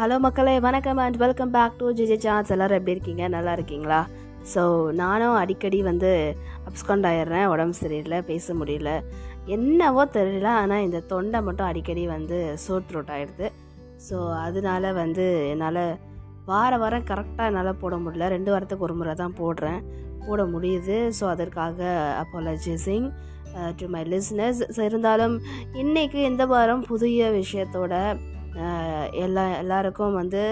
Hello மக்களே வணக்கம் and welcome back to G J chance எல்லோரும் எப்படி இருக்கீங்க? நல்லா இருக்கீங்களா? ஸோ நானும் அடிக்கடி வந்து அப்ஸ்காண்ட் ஆயிடுறேன் உடம்பு சரியில்லை பேச முடியல. என்னவோ தெரியல ஆனால் இந்த தொண்டை மட்டும் அடிக்கடி வந்து சோட் த்ரோட் ஆகிடுது ஸோ அதனால வந்து என்னால் வார வாரம் கரெக்டாக என்னால் போட முடியல. ரெண்டு வாரத்துக்கு ஒரு முறை தான் போடுறேன். போட முடியுது. ஸோ அதற்காக அப்பாலஜைசிங் டு மை லிஸ்னஸ் இருந்தாலும் இன்றைக்கி இந்த வாரம் புதிய விஷயத்தோட எல்லா எல்லாருக்கும் வந்து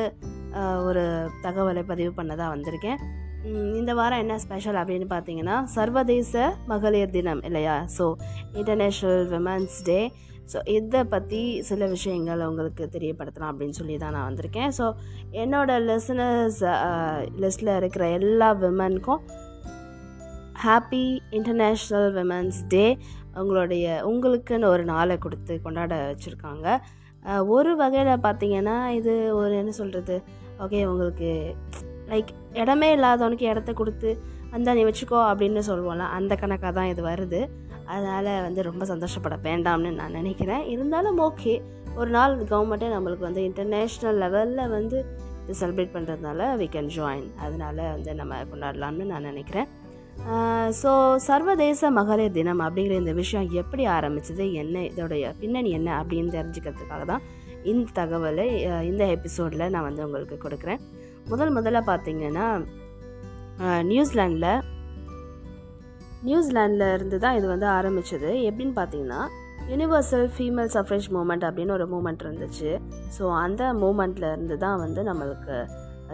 ஒரு தகவலை பதிவு பண்ணதாக வந்திருக்கேன். இந்த வாரம் என்ன ஸ்பெஷல் அப்படின்னு பார்த்தீங்கன்னா சர்வதேச மகளிர் தினம் இல்லையா? So international women's day so இதை பற்றி சில விஷயங்கள் உங்களுக்கு தெரியப்படுத்தலாம் அப்படின்னு சொல்லி தான் நான் வந்திருக்கேன். ஸோ என்னோட லிசனர்ஸ் லிஸ்ட்டில் இருக்கிற எல்லா விமனுக்கும் ஹாப்பி இன்டர்நேஷ்னல் விமன்ஸ் டே உங்களுடைய உங்களுக்குன்னு ஒரு நாளை கொடுத்து கொண்டாட வச்சுருக்காங்க. ஒரு வகையில் பார்த்தீங்கன்னா இது ஒரு என்ன சொல்கிறது ஓகே உங்களுக்கு லைக் இடமே இல்லாதவனுக்கு இடத்த கொடுத்து அந்த நீ வச்சுக்கோ அப்படின்னு சொல்லுவோம்ல அந்த கணக்காக தான் இது வருது. அதனால் வந்து ரொம்ப சந்தோஷப்பட வேண்டாம்னு நான் நினைக்கிறேன். இருந்தாலும் ஓகே ஒரு நாள் கவர்மெண்ட்டே நம்மளுக்கு வந்து இன்டர்நேஷ்னல் லெவலில் வந்து இது செலிப்ரேட் பண்ணுறதுனால வி கேன் ஜாயின் அதனால் வந்து நம்ம கொண்டாடலாம்னு நான் நினைக்கிறேன். ஸோ சர்வதேச மகளிர் தினம் அப்படிங்கிற இந்த விஷயம் எப்படி ஆரம்பிச்சது? என்ன இதோடைய பின்னணி என்ன அப்படின்னு தெரிஞ்சுக்கிறதுக்காக தான் இந்த தகவலை இந்த எபிசோடில் நான் வந்து உங்களுக்கு கொடுக்குறேன். முதல் முதல்ல பார்த்தீங்கன்னா நியூசிலாண்டில் நியூசிலாண்டில் இருந்து தான் இது வந்து ஆரம்பிச்சது. எப்படின்னு பார்த்தீங்கன்னா யுனிவர்சல் ஃபீமேல் சஃப்ரேஜ் மூமெண்ட் அப்படின்னு ஒரு மூமெண்ட் இருந்துச்சு. ஸோ அந்த மூமெண்ட்டில் இருந்து தான் வந்து நம்மளுக்கு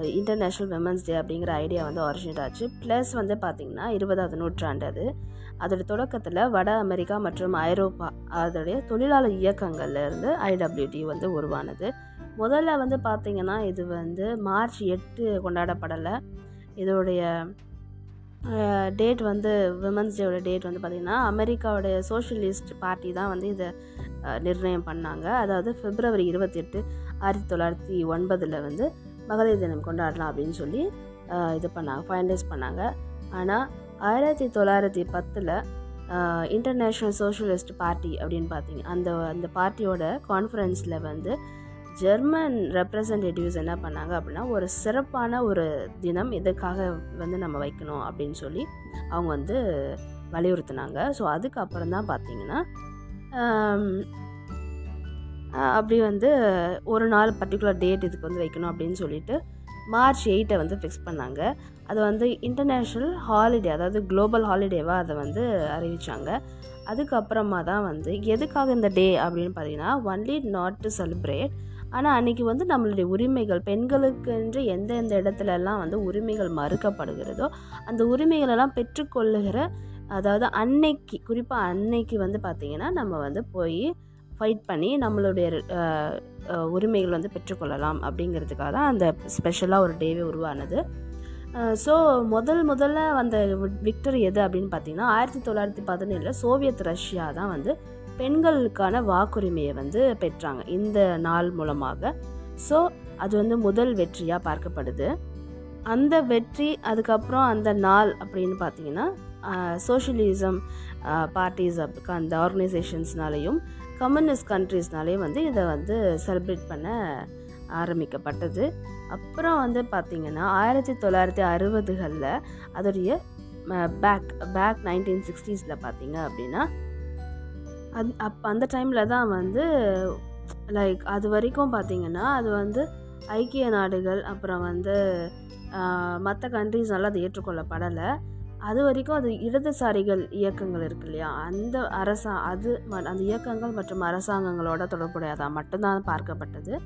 இன்டர்நேஷ்னல் விமன்ஸ் டே அப்படிங்கிற ஐடியா வந்து ஒரிஜினேட் ஆச்சு. ப்ளஸ் வந்து பார்த்திங்கன்னா இருபதாவது நூற்றாண்டு அது. அதோடய தொடக்கத்தில் வட அமெரிக்கா மற்றும் ஐரோப்பா அதோடைய தொழிலாளர் இயக்கங்கள்லேருந்து ஐடபிள்யூடி வந்து உருவானது. முதல்ல வந்து பார்த்திங்கன்னா இது வந்து மார்ச் எட்டு கொண்டாடப்படலை. இதோடைய டேட் வந்து விமன்ஸ் டேவோட டேட் வந்து பார்த்திங்கன்னா அமெரிக்காவுடைய சோஷியலிஸ்ட் பார்ட்டி தான் வந்து இதை நிர்ணயம் பண்ணாங்க. அதாவது பிப்ரவரி இருபத்தெட்டு ஆயிரத்தி தொள்ளாயிரத்தி ஒன்பதில் வந்து மகளிர் தினம் கொண்டாடலாம் அப்படின்னு சொல்லி இது பண்ணாங்க ஃபைனலைஸ் பண்ணாங்க. ஆனால் ஆயிரத்தி தொள்ளாயிரத்தி பத்தில் இன்டர்நேஷ்னல் சோஷியலிஸ்ட் பார்ட்டி அப்படின்னு பார்த்தீங்க அந்த அந்த பார்ட்டியோட கான்ஃபரன்ஸில் வந்து ஜெர்மன் ரெப்ரசன்டேட்டிவ்ஸ் என்ன பண்ணாங்க அப்படின்னா ஒரு சிறப்பான ஒரு தினம் இதுக்காக வந்து நம்ம வைக்கணும் அப்படின்னு சொல்லி அவங்க வந்து வலியுறுத்தினாங்க. ஸோ அதுக்கப்புறம் தான் பார்த்தீங்கன்னா அப்படி வந்து ஒரு நாள் பர்டிகுலர் டேட் இதுக்கு வந்து வைக்கணும் அப்படின்னு சொல்லிட்டு மார்ச் எயிட்டை வந்து ஃபிக்ஸ் பண்ணாங்க. அது வந்து இன்டர்நேஷ்னல் ஹாலிடே அதாவது குளோபல் ஹாலிடேவாக அதை வந்து அறிவித்தாங்க அதுக்கப்புறமா தான் வந்து எதுக்காக இந்த டே அப்படின்னு பார்த்தீங்கன்னா ஒன்லி நாட் டு செலிப்ரேட் ஆனால் அன்றைக்கி வந்து நம்மளுடைய உரிமைகள் பெண்களுக்கென்று எந்த எந்த இடத்துலலாம் வந்து உரிமைகள் மறுக்கப்படுகிறதோ அந்த உரிமைகளெல்லாம் பெற்றுக்கொள்ளுகிற அதாவது அன்னைக்கு குறிப்பாக அன்னைக்கு வந்து பார்த்திங்கன்னா நம்ம வந்து போய் ஃபைட் பண்ணி நம்மளுடைய உரிமைகள் வந்து பெற்றுக்கொள்ளலாம் அப்படிங்கிறதுக்காக தான் அந்த ஸ்பெஷலாக ஒரு டேவே உருவானது. ஸோ முதல் முதல்ல வந்த விக்டரி எது அப்படின்னு பார்த்தீங்கன்னா ஆயிரத்தி தொள்ளாயிரத்தி பதினேழில் சோவியத் ரஷ்யா தான் வந்து பெண்களுக்கான வாக்குரிமையை வந்து பெற்றாங்க இந்த நாள் மூலமாக. ஸோ அது வந்து முதல் வெற்றியாக பார்க்கப்படுது. அந்த வெற்றி அதுக்கப்புறம் அந்த நாள் அப்படின்னு பார்த்தீங்கன்னா சோஷியலிசம் பார்ட்டிஸ் அந்த ஆர்கனைசேஷன்ஸ்னாலையும் கம்யூனிஸ்ட் கண்ட்ரீஸ்னாலே வந்து இதை வந்து செலிப்ரேட் பண்ண ஆரம்பிக்கப்பட்டது. அப்புறம் வந்து பார்த்திங்கன்னா ஆயிரத்தி தொள்ளாயிரத்தி அறுபதுகளில் அதோடைய பேக் பேக் நைன்டீன் சிக்ஸ்டீஸில் பார்த்தீங்க அப்படின்னா அந் அப்போ அந்த டைமில் தான் வந்து லைக் அது வரைக்கும் பார்த்திங்கன்னா அது வந்து ஐக்கிய நாடுகள் அப்புறம் வந்து மற்ற கண்ட்ரீஸ்னால அது ஏற்றுக்கொள்ளப்படலை. அது வரைக்கும் அது இடதுசாரிகள் இயக்கங்கள் இருக்கு இல்லையா? அந்த அரசா அது ம- அந்த இயக்கங்கள் மற்றும் அரசாங்கங்களோட தொடர்புடையதாக மட்டும்தான் பார்க்கப்பட்டது.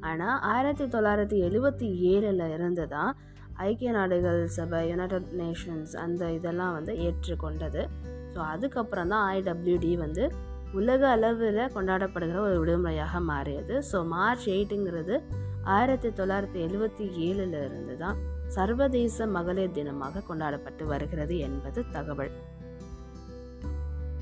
ஆனால் ஆயிரத்தி தொள்ளாயிரத்தி எழுபத்தி ஏழில் இருந்து தான் ஐக்கிய நாடுகள் சபை யுனைடெட் நேஷன்ஸ் அந்த இதெல்லாம் வந்து ஏற்றுக்கொண்டது. ஸோ அதுக்கப்புறம் தான் ஐடபிள்யூடி வந்து உலக அளவில் கொண்டாடப்படுகிற ஒரு விடுமுறையாக மாறியது. ஸோ மார்ச் எயிட்டுங்கிறது ஆயிரத்தி தொள்ளாயிரத்தி எழுபத்தி ஏழில் இருந்து தான் சர்வதேச மகளிர் தினமாக கொண்டாடப்பட்டு வருகிறது என்பது தகவல்.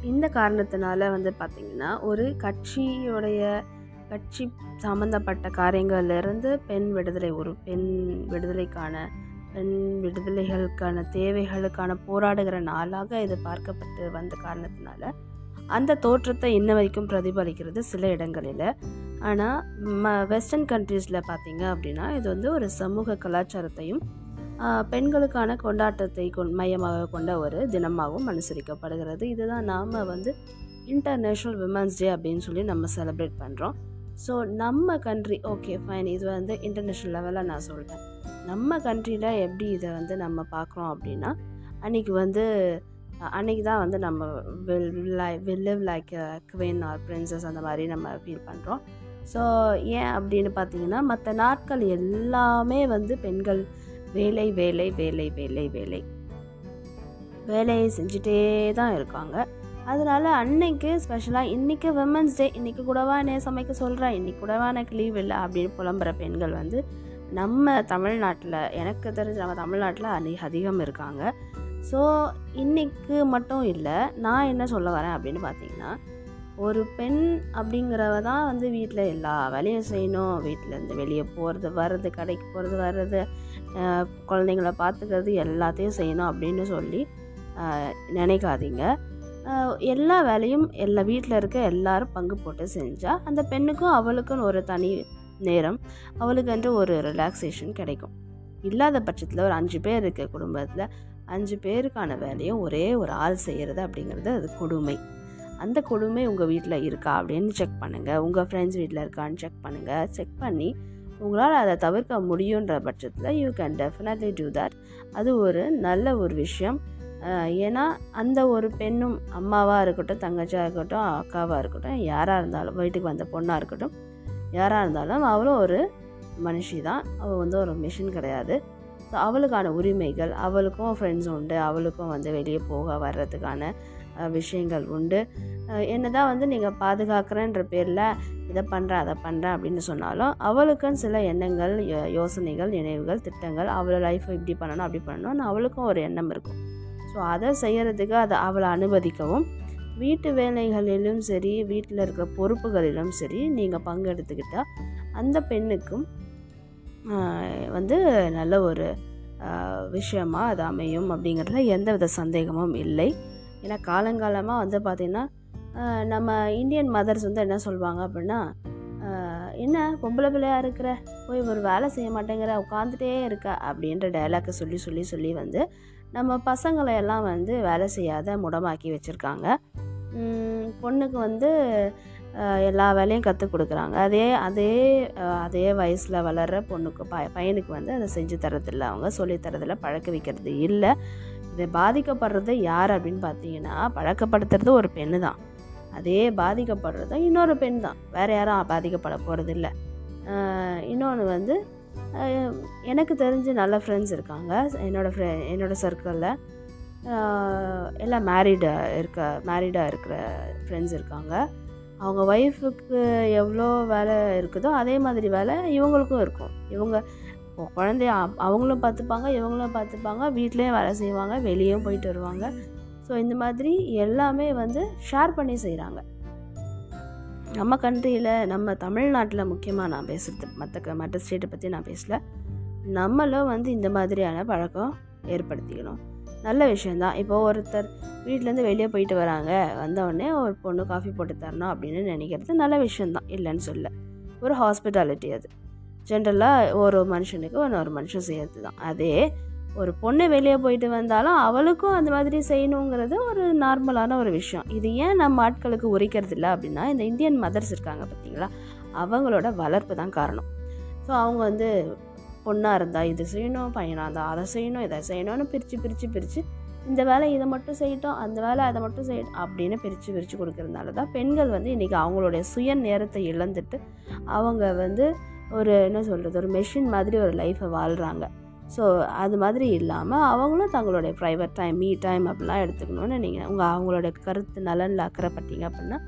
இந்த காரணத்தினால வந்து பார்த்திங்கன்னா ஒரு கட்சியுடைய கட்சி சம்மந்தப்பட்ட காரியங்கள்லேருந்து பெண் விடுதலை ஒரு பெண் விடுதலைக்கான பெண் விடுதலைகளுக்கான தேவைகளுக்கான போராடுகிற நாளாக இது பார்க்கப்பட்டு வந்த காரணத்தினால அந்த தோற்றத்தை இன்ன வரைக்கும் பிரதிபலிக்கிறது சில இடங்களில். ஆனால் ம வெஸ்டர்ன் கண்ட்ரீஸில் பார்த்தீங்க அப்படின்னா இது வந்து ஒரு சமூக கலாச்சாரத்தையும் பெண்களுக்கான கொண்டாட்டத்தை கொண் மையமாக கொண்ட ஒரு தினமாகவும் அனுசரிக்கப்படுகிறது. இதுதான் நாம் வந்து இன்டர்நேஷ்னல் விமன்ஸ் டே அப்படின்னு சொல்லி நம்ம செலிப்ரேட் பண்ணுறோம் ஸோ நம்ம கண்ட்ரி ஓகே ஃபைன் இது வந்து இன்டர்நேஷ்னல் லெவலில் நான் சொல்கிறேன் நம்ம கண்ட்ரியில் எப்படி இதை வந்து நம்ம பார்க்குறோம் அப்படின்னா அன்றைக்கி வந்து அன்றைக்கி தான் வந்து நம்ம will will live like queen or princess அந்த மாதிரி நம்ம ஃபீல் பண்ணுறோம் ஸோ ஏன் அப்படின்னு பார்த்தீங்கன்னா மற்ற நாட்கள் எல்லாமே வந்து பெண்கள் வேலை வேலை வேலை வேலை வேலை. வேலையை செஞ்சுட்டே தான் இருக்காங்க. அதனால் அன்னைக்கு ஸ்பெஷலாக இன்றைக்கி விமன்ஸ் டே இன்றைக்கி கூடவா என்னைய சமைக்க சொல்கிறேன் இன்றைக்கி கூடவா எனக்கு லீவ் இல்லை? அப்படின்னு புலம்புற பெண்கள் வந்து நம்ம தமிழ்நாட்டில் எனக்கு தெரிஞ்ச நம்ம தமிழ்நாட்டில் அதி அதிகம் இருக்காங்க. ஸோ இன்றைக்கு மட்டும் இல்லை நான் என்ன சொல்ல வரேன் அப்படின்னு பார்த்தீங்கன்னா ஒரு பெண் அப்படிங்கிறவ தான் வந்து வீட்டில் எல்லா வேலையும் செய்யணும். வீட்டிலேருந்து வெளியே போகிறது வர்றது கடைக்கு போகிறது வர்றது குழந்தைங்கள பார்த்துக்கிறது எல்லாத்தையும் செய்யணும் அப்படின்னு சொல்லி நினைக்காதீங்க. எல்லா வேலையும் எல்லா வீட்டில் இருக்க எல்லாரும் பங்கு போட்டு செஞ்சால் அந்த பெண்ணுக்கும் அவளுக்கும் ஒரு தனி நேரம் அவளுக்கென்று ஒரு ரிலாக்ஸேஷன் கிடைக்கும். இல்லாத பட்சத்தில் ஒரு அஞ்சு பேர் இருக்க குடும்பத்தில் அஞ்சு பேருக்கான வேலையும் ஒரே ஒரு ஆள் செய்கிறது அப்படிங்கிறது அது கொடுமை. அந்த கொடுமை உங்கள் வீட்டில் இருக்கா அப்படின்னு செக் பண்ணுங்கள் உங்கள் ஃப்ரெண்ட்ஸ் வீட்டில் இருக்கான்னு செக் பண்ணுங்கள் செக் பண்ணி உங்களால் அதை தவிர்க்க முடியுன்ற பட்சத்தில் you can definitely do that அது ஒரு நல்ல ஒரு விஷயம். ஏன்னா அந்த ஒரு பெண்ணும் அம்மாவாக இருக்கட்டும் தங்கச்சியாக இருக்கட்டும் அக்காவாக இருக்கட்டும் யாராக இருந்தாலும் வீட்டுக்கு வந்த பொண்ணாக இருக்கட்டும் யாராக இருந்தாலும் அவளும் ஒரு மனுஷி தான். அவள் வந்து ஒரு மிஷின் கிடையாது. ஸோ அவளுக்கான உரிமைகள் அவளுக்கும் ஃப்ரெண்ட்ஸ் உண்டு அவளுக்கும் வந்து வெளியே போக வர்றதுக்கான விஷயங்கள் உண்டு. என்ன என்னதான் வந்து நீங்கள் பாதுகாக்கிறேன்ற பேரில் இதை பண்ணுறேன் அதை பண்ணுறேன் அப்படின்னு சொன்னாலும் அவளுக்குன்னு சில எண்ணங்கள் யோ- யோசனைகள் நினைவுகள் திட்டங்கள் அவளை லைஃப்பை இப்படி பண்ணணும் அப்படி பண்ணணும்னு அவளுக்கும் ஒரு எண்ணம் இருக்கும். ஸோ அதை செய்கிறதுக்கு அதை அவளை அனுமதிக்கவும் வீட்டு வேலைகளிலும் சரி வீட்டில் இருக்கிற பொறுப்புகளிலும் சரி நீங்கள் பங்கெடுத்துக்கிட்டால் அந்த பெண்ணுக்கும் வந்து நல்ல ஒரு விஷயமாக அது அமையும் அப்படிங்கிறதுல எந்த வித சந்தேகமும் இல்லை. ஏன்னா காலங்காலமாக வந்து பார்த்திங்கன்னா நம்ம இந்தியன் மதர்ஸ் வந்து என்ன சொல்லுவாங்க அப்படின்னா என்ன பொம்பளை பிள்ளையாக இருக்கிற? போய் ஒரு வேலை செய்ய மாட்டேங்கிற? உட்காந்துட்டே இருக்க? அப்படின்ற டைலாக்கை சொல்லி சொல்லி சொல்லி வந்து நம்ம பசங்களை எல்லாம் வந்து வேலை செய்யாத முடமாக்கி வச்சுருக்காங்க. பொண்ணுக்கு வந்து எல்லா வேலையும் கற்றுக் கொடுக்குறாங்க. அதே அதே அதே வயசில் வளர்கிற பொண்ணுக்கு ப பையனுக்கு வந்து அதை செஞ்சு தரதில்லை அவங்க சொல்லித்தரதில்லை பழக்க வைக்கிறது இல்லை. இதை பாதிக்கப்படுறது யார் அப்படின்னு பார்த்தீங்கன்னா பழக்கப்படுத்துறது ஒரு பெண்ணு தான். அதே பாதிக்கப்படுறதும் இன்னொரு பெண் தான். வேறு யாரும் பாதிக்கப்பட போகிறது இல்லை இன்னொன்று வந்து எனக்கு தெரிஞ்சு நல்ல ஃப்ரெண்ட்ஸ் இருக்காங்க. என்னோடய ஃப்ரெ என்னோடய சர்க்கிளில் எல்லாம் மேரீடாக இருக்க மேரீடாக இருக்கிற ஃப்ரெண்ட்ஸ் இருக்காங்க. அவங்க ஒய்ஃபுக்கு எவ்வளோ வேலை இருக்குதோ அதே மாதிரி வேலை இவங்களுக்கும் இருக்கும். இவங்க குழந்தைய அவங்களும் பார்த்துப்பாங்க இவங்களும் பார்த்துப்பாங்க வீட்லேயும் வேலை செய்வாங்க வெளியும் போயிட்டு வருவாங்க. ஸோ இந்த மாதிரி எல்லாமே வந்து ஷேர் பண்ணி செய்கிறாங்க நம்ம கண்ட்ரியில் நம்ம தமிழ்நாட்டில் முக்கியமாக நான் பேசுகிறது மற்ற மற்ற ஸ்டேட்டை பற்றி நான் பேசல. நம்மளும் வந்து இந்த மாதிரியான பழக்கம் ஏற்படுத்திக்கணும். நல்ல விஷயந்தான் இப்போ ஒருத்தர் வீட்டிலேருந்து வெளியே போயிட்டு வராங்க வந்தவுடனே ஒரு பொண்ணு காஃபி போட்டு தரணும் அப்படின்னு நினைக்கிறது நல்ல விஷயந்தான் இல்லைன்னு சொல்ல. ஒரு ஹாஸ்பிட்டாலிட்டி அது. ஜென்ரலாக ஒரு மனுஷனுக்கு ஒரு மனுஷன் செய்யறது தான் அதே ஒரு பொண்ணு வெளியே போயிட்டு வந்தாலும் அவளுக்கும் அந்த மாதிரி செய்யணுங்கிறது ஒரு நார்மலான ஒரு விஷயம். இது ஏன் நம்ம ஆட்களுக்கு உரைக்கிறது இல்லை அப்படின்னா இந்த இந்தியன் மதர்ஸ் இருக்காங்க பார்த்தீங்களா? அவங்களோட வளர்ப்பு தான் காரணம். ஸோ அவங்க வந்து பொண்ணாக இருந்தால் இது செய்யணும் பையனாக இருந்தால் அதை செய்யணும் இதை செய்யணும்னு பிரித்து பிரித்து பிரித்து இந்த வேலை இதை மட்டும் செய்யட்டும் அந்த வேலை அதை மட்டும் செய்யட்டும் அப்படின்னு பிரித்து பிரித்து கொடுக்கறதுனால தான் பெண்கள் வந்து இன்றைக்கி அவங்களுடைய சுய நேரத்தை இழந்துட்டு அவங்க வந்து ஒரு என்ன சொல்கிறது ஒரு மெஷின் மாதிரி ஒரு லைஃப்பை வாழ்கிறாங்க ஸோ அது மாதிரி இல்லாமல் அவங்களும் தங்களுடைய ப்ரைவேட் டைம் மீ டைம் அப்படிலாம் எடுத்துக்கணும்னு நீங்கள் உங்கள் அவங்களோட கருத்து நலனில் அக்கறைப்பட்டீங்க அப்படின்னா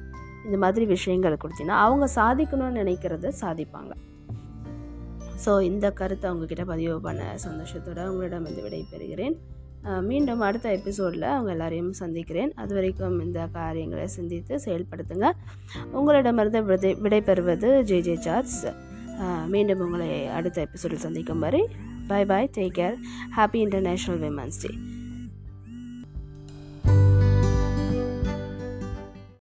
இந்த மாதிரி விஷயங்கள் கொடுத்தீங்கன்னா அவங்க சாதிக்கணும்னு நினைக்கிறத சாதிப்பாங்க. ஸோ இந்த கருத்தை அவங்கக்கிட்ட பதிவு பண்ண சந்தோஷத்தோட உங்களிடம் வந்து விடைபெறுகிறேன். மீண்டும் அடுத்த எபிசோடில் அவங்க எல்லாரையும் சந்திக்கிறேன். அது வரைக்கும் இந்த காரியங்களை சிந்தித்து செயல்படுத்துங்க. உங்களிடமிருந்து விடை விடைபெறுவது ஜே ஜே சார்ஸ். மீண்டும் உங்களை அடுத்த எபிசோடில் சந்திக்கும் வரை bye bye take care happy international women's day